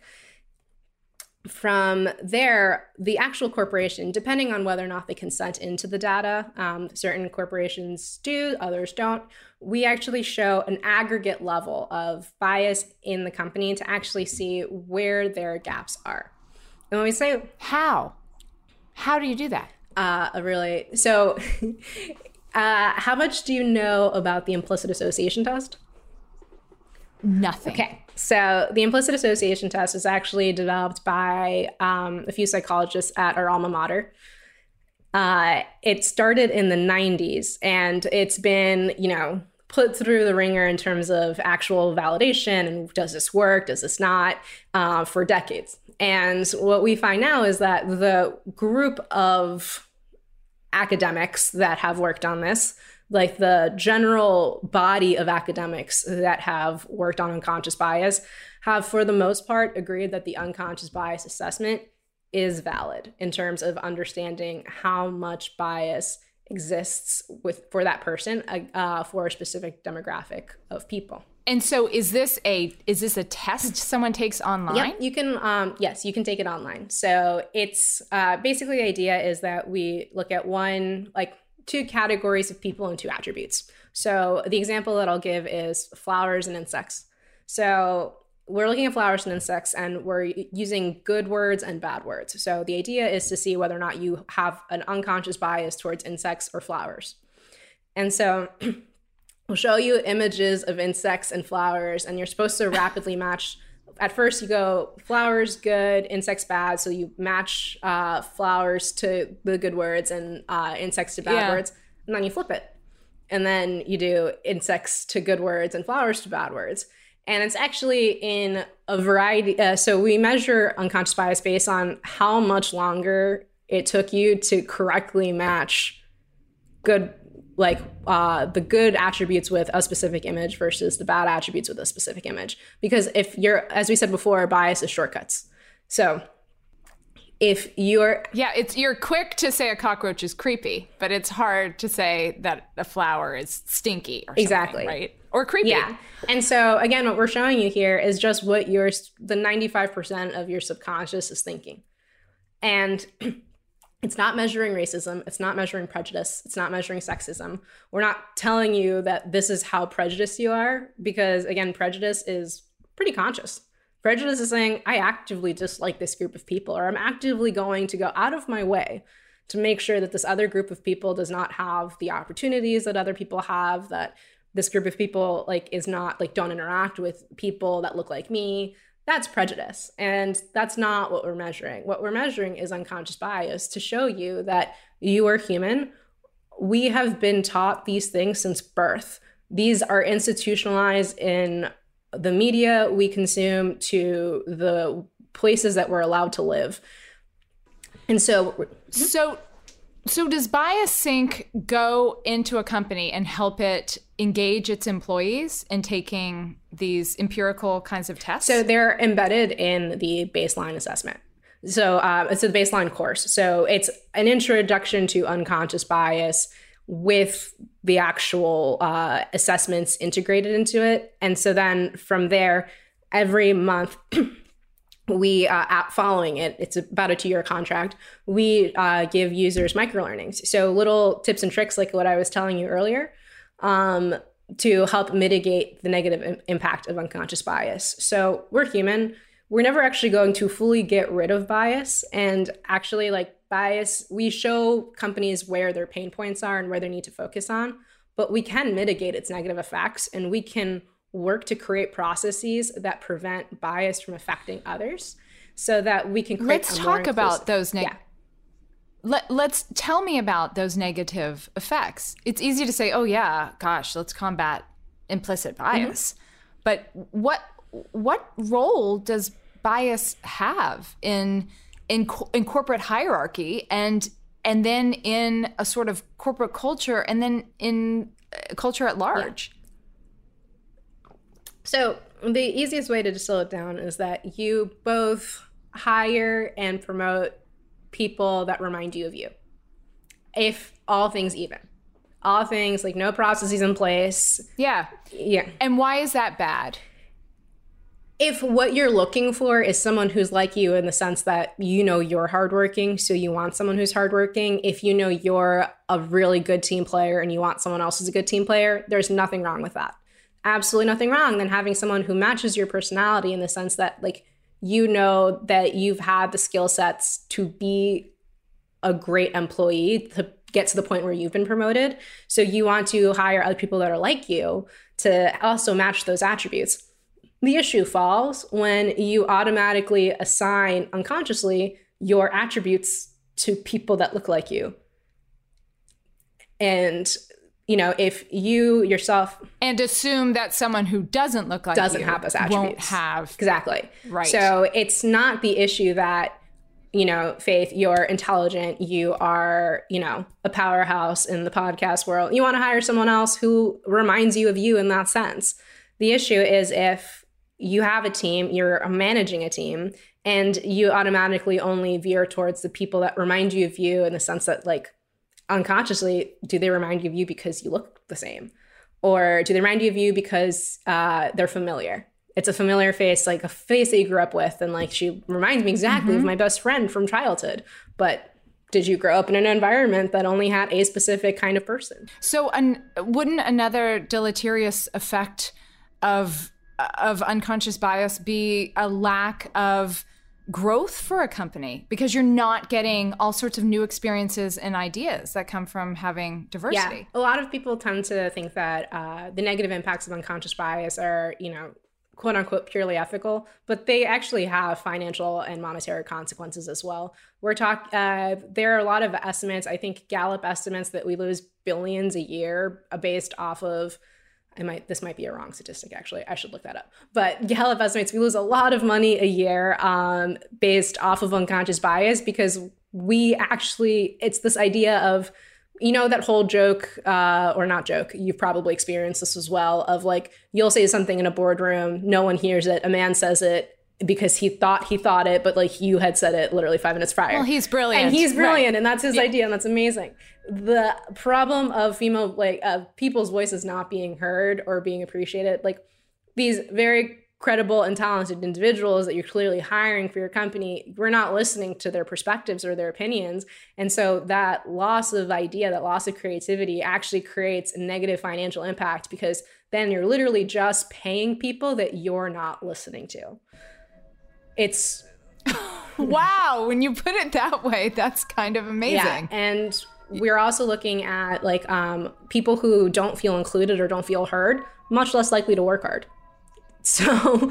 from there, the actual corporation, depending on whether or not they consent into the data, um, certain corporations do, others don't. We actually show an aggregate level of bias in the company to actually see where their gaps are. And when we say how, how do you do that? Uh, really, so uh, how much do you know about the implicit association test? Nothing. Okay. So the implicit association test is actually developed by um, a few psychologists at our alma mater. Uh, it started in the 90s and it's been, you know, put through the ringer in terms of actual validation and does this work, does this not, uh, for decades. And what we find now is that the group of academics that have worked on this like the general body of academics that have worked on unconscious bias have for the most part agreed that the unconscious bias assessment is valid in terms of understanding how much bias exists with for that person uh, for a specific demographic of people. And so is this a is this a test someone takes online? yep you can um, yes you can take it online. So it's uh, basically the idea is that we look at one like two categories of people and two attributes. So the example that I'll give is flowers and insects. So we're looking at flowers and insects and we're using good words and bad words. So the idea is to see whether or not you have an unconscious bias towards insects or flowers. And so we'll show you images of insects and flowers, and you're supposed to rapidly match. At first, you go flowers good, insects bad. So you match uh, flowers to the good words and uh, insects to bad Yeah. words, and then you flip it, and then you do insects to good words and flowers to bad words. And it's actually in a variety. Uh, so we measure unconscious bias based on how much longer it took you to correctly match good like uh, the good attributes with a specific image versus the bad attributes with a specific image because if you're as we said before bias is shortcuts so if you're Yeah, it's you're quick to say a cockroach is creepy, but it's hard to say that a flower is stinky or Exactly. right? Or creepy. yeah and so again what we're showing you here is just what your the 95% of your subconscious is thinking and it's not measuring racism. It's not measuring prejudice. It's not measuring sexism. We're not telling you that this is how prejudiced you are because again prejudice is pretty conscious. Prejudice is saying i actively dislike this group of people or i'm actively going to go out of my way to make sure that this other group of people does not have the opportunities that other people have that this group of people like is not like don't interact with people that look like me that's prejudice and that's not what we're measuring. What we're measuring is unconscious bias to show you that you are human. We have been taught these things since birth. These are institutionalized in the media. We consume to the places that we're allowed to live. And so So so does BiasSync go into a company and help it engage its employees in taking these empirical kinds of tests? So they're embedded in the baseline assessment. So uh, it's a baseline course. So it's an introduction to unconscious bias with the actual uh, assessments integrated into it. And so then from there, every month, we uh, following it it's about a two-year contract we uh, give users micro learnings so little tips and tricks like what i was telling you earlier um, to help mitigate the negative im- impact of unconscious bias. So we're human. We're never actually going to fully get rid of bias. And actually like bias we show companies where their pain points are and where they need to focus on but we can mitigate its negative effects and we can work to create processes that prevent bias from affecting others so that we can create Let's talk about those neg- yeah. Let, let's tell me about those negative effects. It's easy to say, "Oh yeah, gosh, let's combat implicit bias." But what what role does bias have in in in corporate hierarchy and and then in a sort of corporate culture and then in uh, culture at large? So the easiest way to distill it down is that you both hire and promote people that remind you of you. If all things even. All things like no processes in place. Yeah. Yeah. And why is that bad? If what you're looking for is someone who's like you in the sense that you know you're hardworking, so you want someone who's hardworking. If you know you're a really good team player and you want someone else who's a good team player, there's nothing wrong with that. Absolutely nothing wrong than having someone who matches your personality in the sense that, like, you know that you've had the skill sets to be a great employee to get to the point where you've been promoted. So you want to hire other people that are like you to also match those attributes. The issue falls when you automatically assign unconsciously your attributes to people that look like you. And you know, if you yourself And assume that someone who doesn't look like doesn't you have those won't have Exactly. Right. So it's not the issue that, you know, Faith, you're intelligent, you are, you know, a powerhouse in the podcast world. You want to hire someone else who reminds you of you in that sense. The issue is if you have a team, you're managing a team, and you automatically only veer towards the people that remind you of you in the sense that, like, unconsciously, do they remind you of you because you look the same? Or do they remind you of you because uh, they're familiar? It's a familiar face, like a face that you grew up with. And like she reminds me exactly of my best friend from childhood. But did you grow up in an environment that only had a specific kind of person? So, an, wouldn't another deleterious effect of of unconscious bias be a lack of growth for a company because you're not getting all sorts of new experiences and ideas that come from having diversity. Yeah, a lot of people tend to think that uh, the negative impacts of unconscious bias are, you know, quote unquote purely ethical, but they actually have financial and monetary consequences as well. We're talking, uh, there are a lot of estimates. I think Gallup estimates that we lose billions a year based off of I might this might be a wrong statistic actually. I should look that up. But Gallup estimates we lose a lot of money a year um, based off of unconscious bias because we actually it's this idea of you know that whole joke uh, or not joke you've probably experienced this as well of like you'll say something in a boardroom no one hears it a man says it because he thought he thought it, but like you had said it literally five minutes prior. Well, he's brilliant, and he's brilliant, right. and that's his yeah. idea, and that's amazing. The problem of female like uh, people's voices not being heard or being appreciated, like these very credible and talented individuals that you're clearly hiring for your company, we're not listening to their perspectives or their opinions. And so that loss of idea, that loss of creativity actually creates a negative financial impact because then you're literally just paying people that you're not listening to it's wow when you put it that way that's kind of amazing. Yeah, and we're also looking at like um, people who don't feel included or don't feel heard much less likely to work hard. So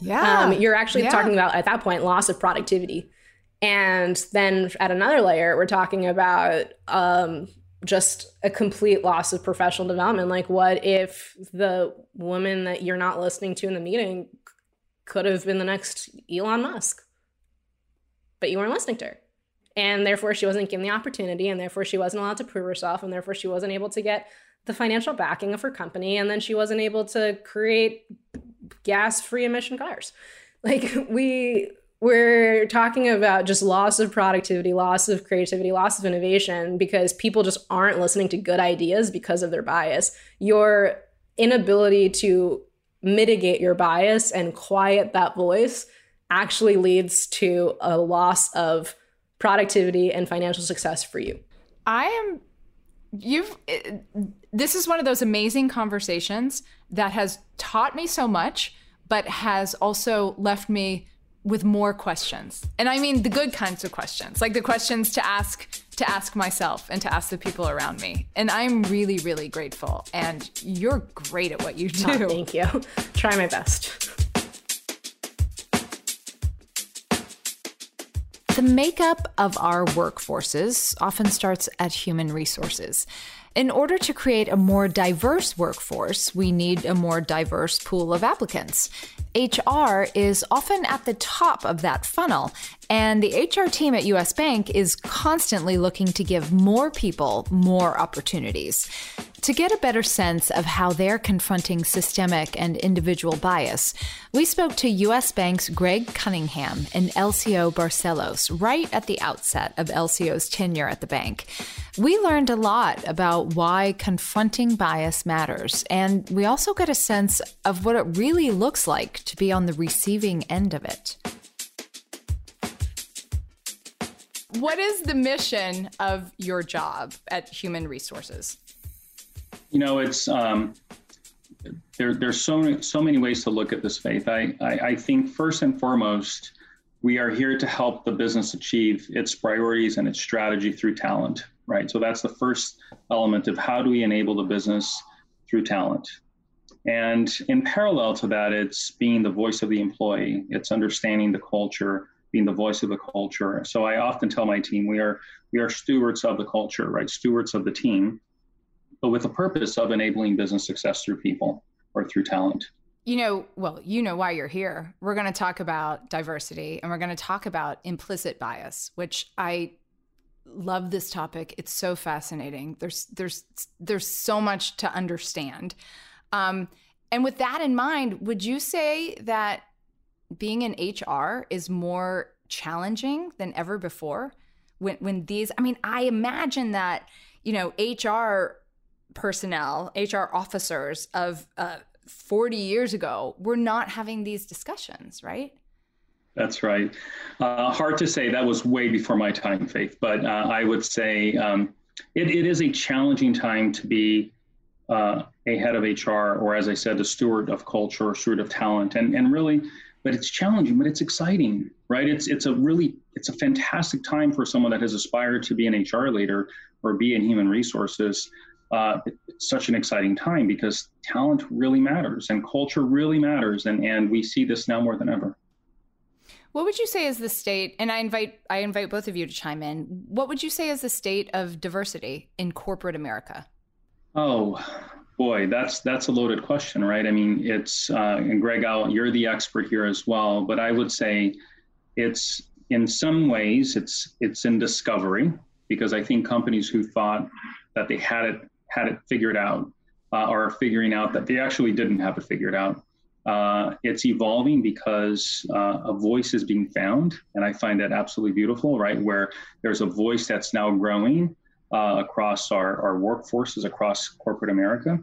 yeah um, you're actually yeah. talking about at that point loss of productivity. And then at another layer we're talking about um, just a complete loss of professional development. Like what if the woman that you're not listening to in the meeting could have been the next Elon Musk. But you weren't listening to her. And therefore, she wasn't given the opportunity, and therefore, she wasn't allowed to prove herself, and therefore, she wasn't able to get the financial backing of her company, and then she wasn't able to create gas free emission cars. Like, we we're talking about just loss of productivity, loss of creativity, loss of innovation because people just aren't listening to good ideas because of their bias. Your inability to mitigate your bias and quiet that voice actually leads to a loss of productivity and financial success for you. I am you've this is one of those amazing conversations that has taught me so much but has also left me with more questions. And I mean the good kinds of questions, like the questions to ask to ask myself and to ask the people around me. And I'm really really grateful and you're great at what you oh, do. Oh, thank you. Try my best. The makeup of our workforces often starts at human resources. In order to create a more diverse workforce, we need a more diverse pool of applicants. HR is often at the top of that funnel, and the HR team at US Bank is constantly looking to give more people more opportunities. To get a better sense of how they're confronting systemic and individual bias, we spoke to US Bank's Greg Cunningham and Elcio Barcelos right at the outset of Elcio's tenure at the bank. We learned a lot about why confronting bias matters, and we also get a sense of what it really looks like to be on the receiving end of it. What is the mission of your job at Human Resources? You know, it's um, there. There's so so many ways to look at this faith. I, I I think first and foremost, we are here to help the business achieve its priorities and its strategy through talent. Right. So that's the first element of how do we enable the business through talent. And in parallel to that, it's being the voice of the employee. It's understanding the culture being the voice of the culture. So I often tell my team we are we are stewards of the culture, right? Stewards of the team, but with the purpose of enabling business success through people or through talent. You know, well, you know why you're here. We're going to talk about diversity and we're going to talk about implicit bias, which I love this topic. It's so fascinating. There's there's there's so much to understand. Um, and with that in mind, would you say that being in HR is more challenging than ever before. When when these, I mean, I imagine that you know HR personnel, HR officers of uh, 40 years ago were not having these discussions, right? That's right. Uh, hard to say. That was way before my time, Faith. But uh, I would say um, it, it is a challenging time to be uh, a head of HR, or as I said, a steward of culture, steward of talent, and and really but it's challenging, but it's exciting, right? It's it's a really it's a fantastic time for someone that has aspired to be an HR leader or be in human resources. Uh, it's such an exciting time because talent really matters and culture really matters, and and we see this now more than ever. What would you say is the state? And I invite I invite both of you to chime in. What would you say is the state of diversity in corporate America? Oh, Boy, that's that's a loaded question, right? I mean, it's uh, and Greg, I'll, you're the expert here as well, but I would say it's in some ways it's it's in discovery because I think companies who thought that they had it had it figured out uh, are figuring out that they actually didn't have it figured out. Uh, it's evolving because uh, a voice is being found, and I find that absolutely beautiful, right? Where there's a voice that's now growing uh, across our, our workforces across corporate America.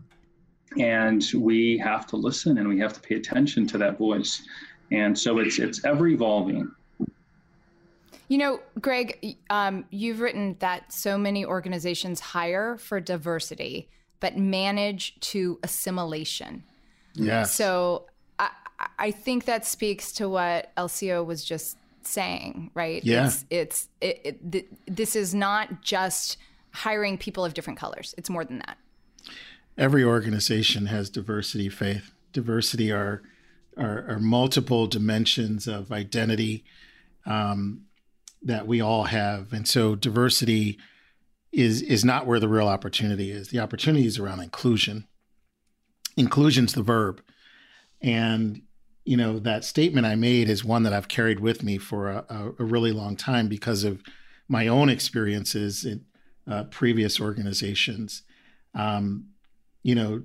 And we have to listen and we have to pay attention to that voice. And so it's it's ever evolving. You know, Greg, um, you've written that so many organizations hire for diversity, but manage to assimilation. Yes. So I, I think that speaks to what Elcio was just saying, right? Yeah. It's, it's it, it, th- this is not just hiring people of different colors. It's more than that. Every organization has diversity, faith. Diversity are are, are multiple dimensions of identity um, that we all have, and so diversity is is not where the real opportunity is. The opportunity is around inclusion. Inclusion's the verb, and you know that statement I made is one that I've carried with me for a, a, really long time because of my own experiences in, uh, previous organizations. Um, you know,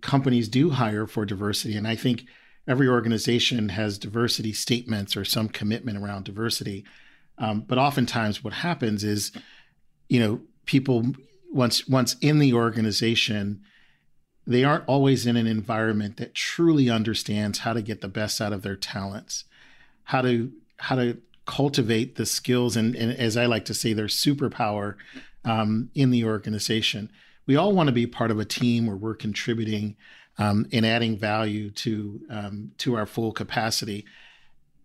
companies do hire for diversity, and I think every organization has diversity statements or some commitment around diversity. Um, but oftentimes, what happens is, you know, people once once in the organization, they aren't always in an environment that truly understands how to get the best out of their talents, how to how to cultivate the skills and, and as I like to say, their superpower um, in the organization. We all want to be part of a team where we're contributing um, and adding value to um, to our full capacity,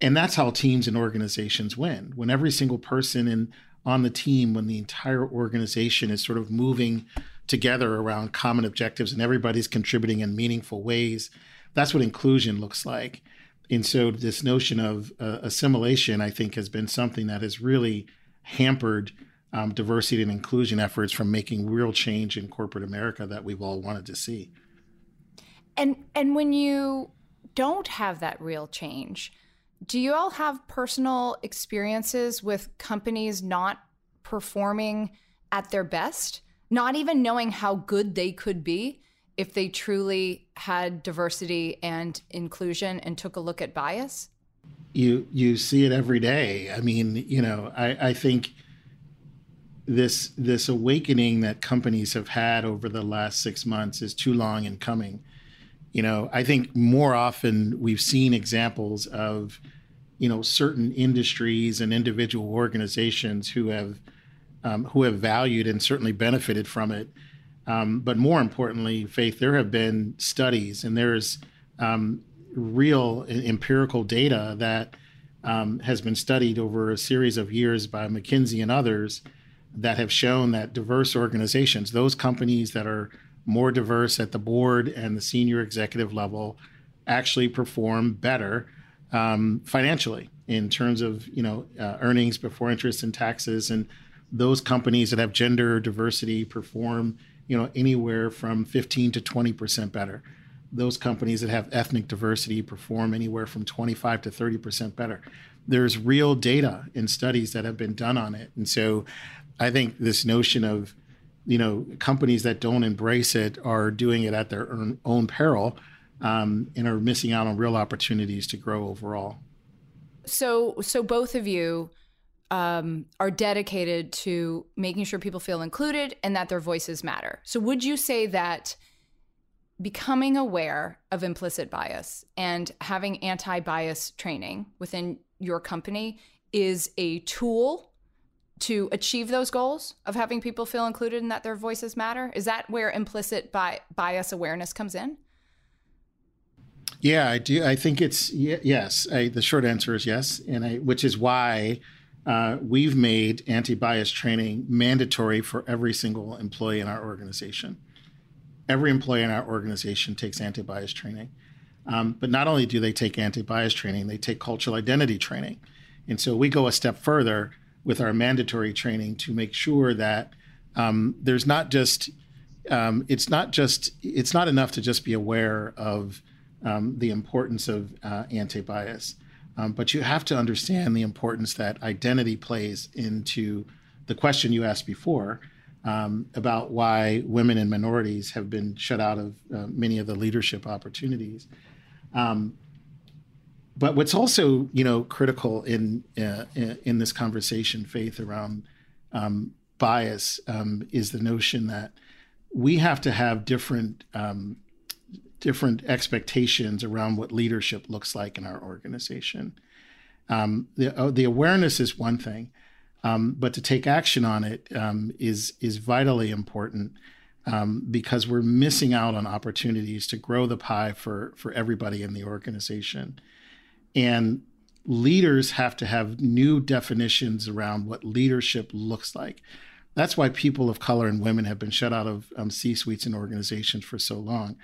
and that's how teams and organizations win. When every single person in on the team, when the entire organization is sort of moving together around common objectives and everybody's contributing in meaningful ways, that's what inclusion looks like. And so, this notion of uh, assimilation, I think, has been something that has really hampered um, diversity and inclusion efforts from making real change in corporate America that we've all wanted to see. And and when you don't have that real change, do you all have personal experiences with companies not performing at their best, not even knowing how good they could be if they truly had diversity and inclusion and took a look at bias? You you see it every day. I mean, you know, I, I think this this awakening that companies have had over the last six months is too long in coming. You know, I think more often we've seen examples of, you know, certain industries and individual organizations who have um, who have valued and certainly benefited from it. Um, but more importantly, Faith, there have been studies and there's um, real empirical data that um, has been studied over a series of years by McKinsey and others that have shown that diverse organizations, those companies that are more diverse at the board and the senior executive level, actually perform better um, financially in terms of you know uh, earnings before interest and taxes. And those companies that have gender diversity perform you know anywhere from 15 to 20 percent better. Those companies that have ethnic diversity perform anywhere from 25 to 30 percent better. There's real data and studies that have been done on it, and so I think this notion of, you know, companies that don't embrace it are doing it at their own, own peril um, and are missing out on real opportunities to grow overall. So, so both of you um, are dedicated to making sure people feel included and that their voices matter. So, would you say that becoming aware of implicit bias and having anti-bias training within your company is a tool to achieve those goals of having people feel included and that their voices matter? Is that where implicit bi- bias awareness comes in? Yeah, I do. I think it's yes. I, the short answer is yes, and I, which is why uh, we've made anti-bias training mandatory for every single employee in our organization. Every employee in our organization takes anti-bias training, um, but not only do they take anti-bias training, they take cultural identity training, and so we go a step further with our mandatory training to make sure that um, there's not just um, it's not just it's not enough to just be aware of um, the importance of uh, anti-bias, um, but you have to understand the importance that identity plays into the question you asked before um, about why women and minorities have been shut out of uh, many of the leadership opportunities. Um, but what's also you know critical in uh, in this conversation, faith around um, bias, um, is the notion that we have to have different um, different expectations around what leadership looks like in our organization. Um, the uh, the awareness is one thing, um, but to take action on it um, is is vitally important um, because we're missing out on opportunities to grow the pie for for everybody in the organization, and leaders have to have new definitions around what leadership looks like. That's why people of color and women have been shut out of um, C suites and organizations for so long,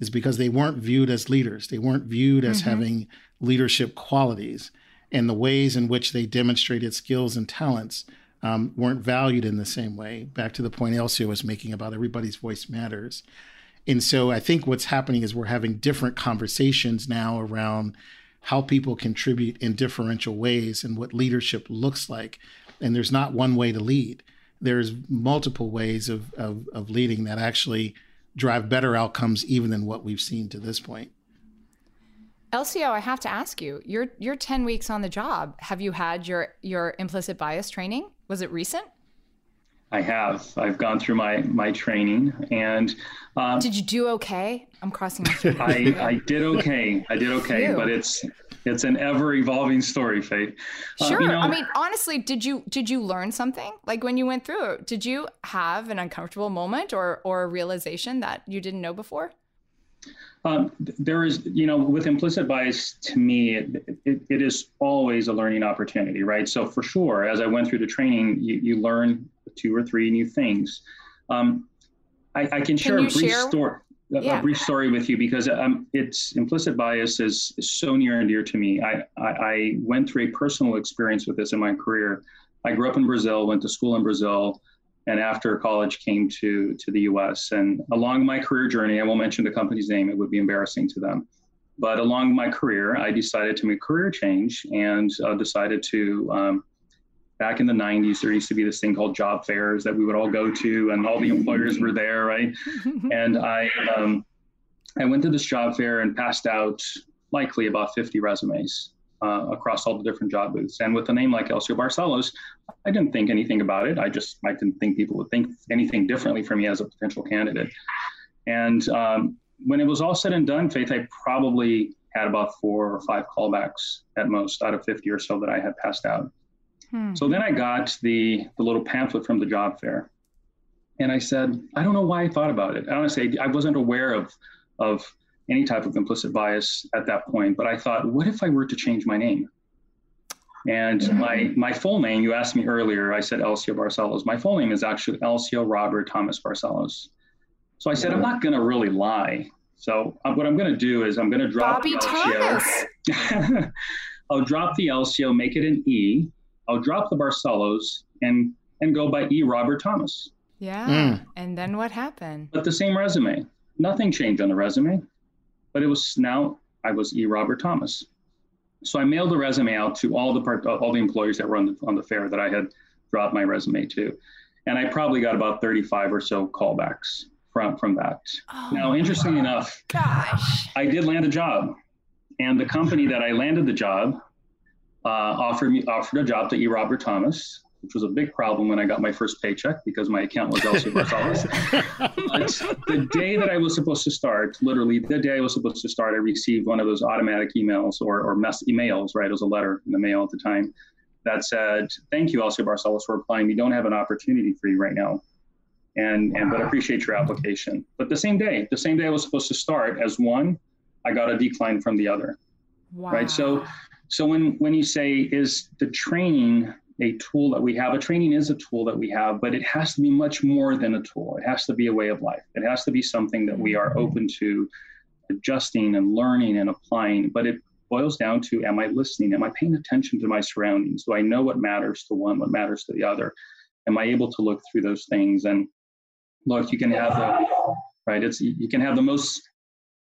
is because they weren't viewed as leaders. They weren't viewed as mm-hmm. having leadership qualities. And the ways in which they demonstrated skills and talents um, weren't valued in the same way. Back to the point Elcio was making about everybody's voice matters. And so I think what's happening is we're having different conversations now around how people contribute in differential ways and what leadership looks like. And there's not one way to lead there's multiple ways of, of, of leading that actually drive better outcomes even than what we've seen to this point. Elcio, I have to ask you, you're you're 10 weeks on the job. Have you had your your implicit bias training? Was it recent? I have. I've gone through my my training and um, Did you do okay? I'm crossing my fingers. I, I did okay. I did okay, but it's it's an ever evolving story, Faith. Sure. Uh, you know, I mean, honestly, did you did you learn something like when you went through it? Did you have an uncomfortable moment or or a realization that you didn't know before? Um, there is, you know, with implicit bias, to me, it, it, it is always a learning opportunity, right? So for sure, as I went through the training, you, you learn two or three new things. Um, I, I, can, can share a brief share? story yeah. a brief story with you because um, it's implicit bias is, is so near and dear to me. I, I, I, went through a personal experience with this in my career. I grew up in Brazil, went to school in Brazil, and after college came to to the U.S. And along my career journey, I won't mention the company's name; it would be embarrassing to them. But along my career, I decided to make career change and uh, decided to um, back in the 90s there used to be this thing called job fairs that we would all go to and all the employers were there right? And i um, i went to this job fair and passed out likely about 50 resumes uh, across all the different job booths. And with a name like elcio barcelos i didn't think anything about it. I just i didn't think people would think anything differently from me as a potential candidate. And um, when it was all said and done faith i probably had about four or five callbacks at most out of 50 or so that i had passed out Hmm. So then I got the, the little pamphlet from the job fair. And I said, I don't know why I thought about it. I honestly, I wasn't aware of, of any type of implicit bias at that point, but I thought, what if I were to change my name? And mm-hmm. my my full name, you asked me earlier, I said Elcio Barcelos. My full name is actually Elcio Robert Thomas Barcelos. So I said, I'm not going to really lie. So uh, what I'm going to do is I'm going to drop Bobby Thomas. I'll drop the Elcio, make it an E, I'll drop the Barcelos and and go by E. Robert Thomas. Yeah. Mm. And then what happened? But the same resume. Nothing changed on the resume, but it was now I was E. Robert Thomas. So I mailed the resume out to all the part, all the employers that were on the, on the fair that I had dropped my resume to, and I probably got about 35 or so callbacks from from that. Oh, now, interestingly enough, gosh, I did land a job, and the company that I landed the job Uh, offered me offered a job to E. Robert Thomas, which was a big problem when I got my first paycheck because my account was Elcio Barcelos. but the day that I was supposed to start, literally the day I was supposed to start, I received one of those automatic emails or, or mess emails, right? It was a letter in the mail at the time that said, "Thank you, Elcio Barcelos, for applying. We don't have an opportunity for you right now." And, and but appreciate your application. But the same day, the same day I was supposed to start, as one, I got a decline from the other. Wow. Right. So, so when when you say is the training a tool that we have, a training is a tool that we have, but it has to be much more than a tool. It has to be a way of life. It has to be something that we are open to adjusting and learning and applying. But it boils down to am I listening? Am I paying attention to my surroundings? Do I know what matters to one, what matters to the other? Am I able to look through those things? And look, you can have the right, it's you can have the most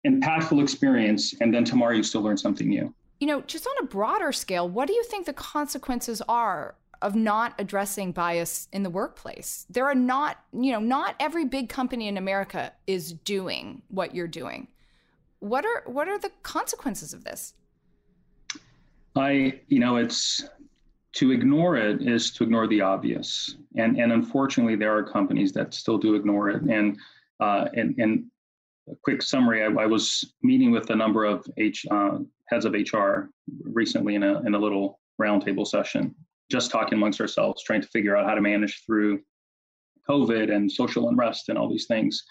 impactful experience and then tomorrow you still learn something new. You know, just on a broader scale, what do you think the consequences are of not addressing bias in the workplace? There are not, you know, not every big company in America is doing what you're doing. What are what are the consequences of this? I, you know, it's to ignore it is to ignore the obvious, and and unfortunately, there are companies that still do ignore it. And uh, and and a quick summary: I, I was meeting with a number of H uh, heads of HR recently in a in a little roundtable session, just talking amongst ourselves, trying to figure out how to manage through COVID and social unrest and all these things.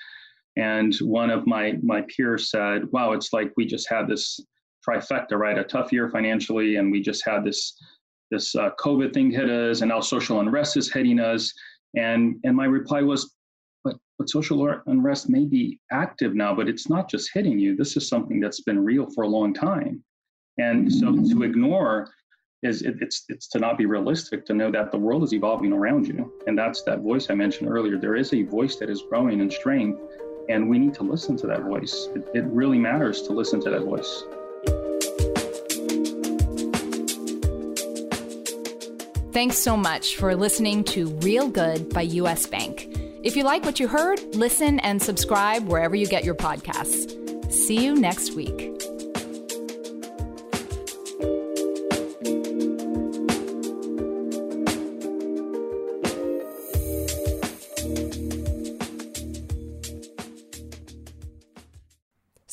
And one of my my peers said, "Wow, it's like we just had this trifecta, right? A tough year financially, and we just had this this uh, COVID thing hit us, and now social unrest is hitting us. And and my reply was, but but social unrest may be active now, but it's not just hitting you. This is something that's been real for a long time, and so to mm-hmm. ignore is it, it's it's to not be realistic to know that the world is evolving around you, and that's that voice I mentioned earlier. There is a voice that is growing in strength, and we need to listen to that voice. It, it really matters to listen to that voice. Thanks so much for listening to Real Good by US Bank. If you like what you heard, listen and subscribe wherever you get your podcasts. See you next week.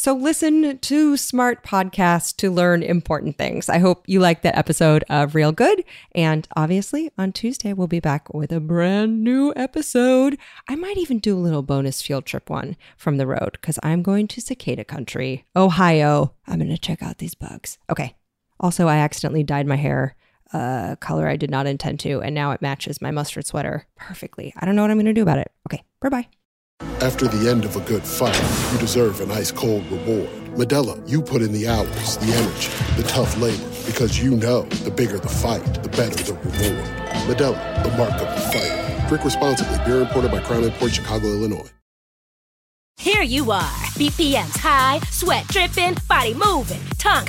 So listen to smart podcasts to learn important things. I hope you liked that episode of Real Good. And obviously, on Tuesday, we'll be back with a brand new episode. I might even do a little bonus field trip one from the road because I'm going to cicada country, Ohio. I'm going to check out these bugs. Okay. Also, I accidentally dyed my hair a color I did not intend to, and now it matches my mustard sweater perfectly. I don't know what I'm going to do about it. Okay. Bye bye. After the end of a good fight, you deserve an ice cold reward. Modelo, you put in the hours, the energy, the tough labor, because you know the bigger the fight, the better the reward. Modelo, the mark of the fighter. Drink responsibly. Beer imported by Crown Port Chicago, Illinois. Here you are, BPM's high, sweat dripping, body moving, tongue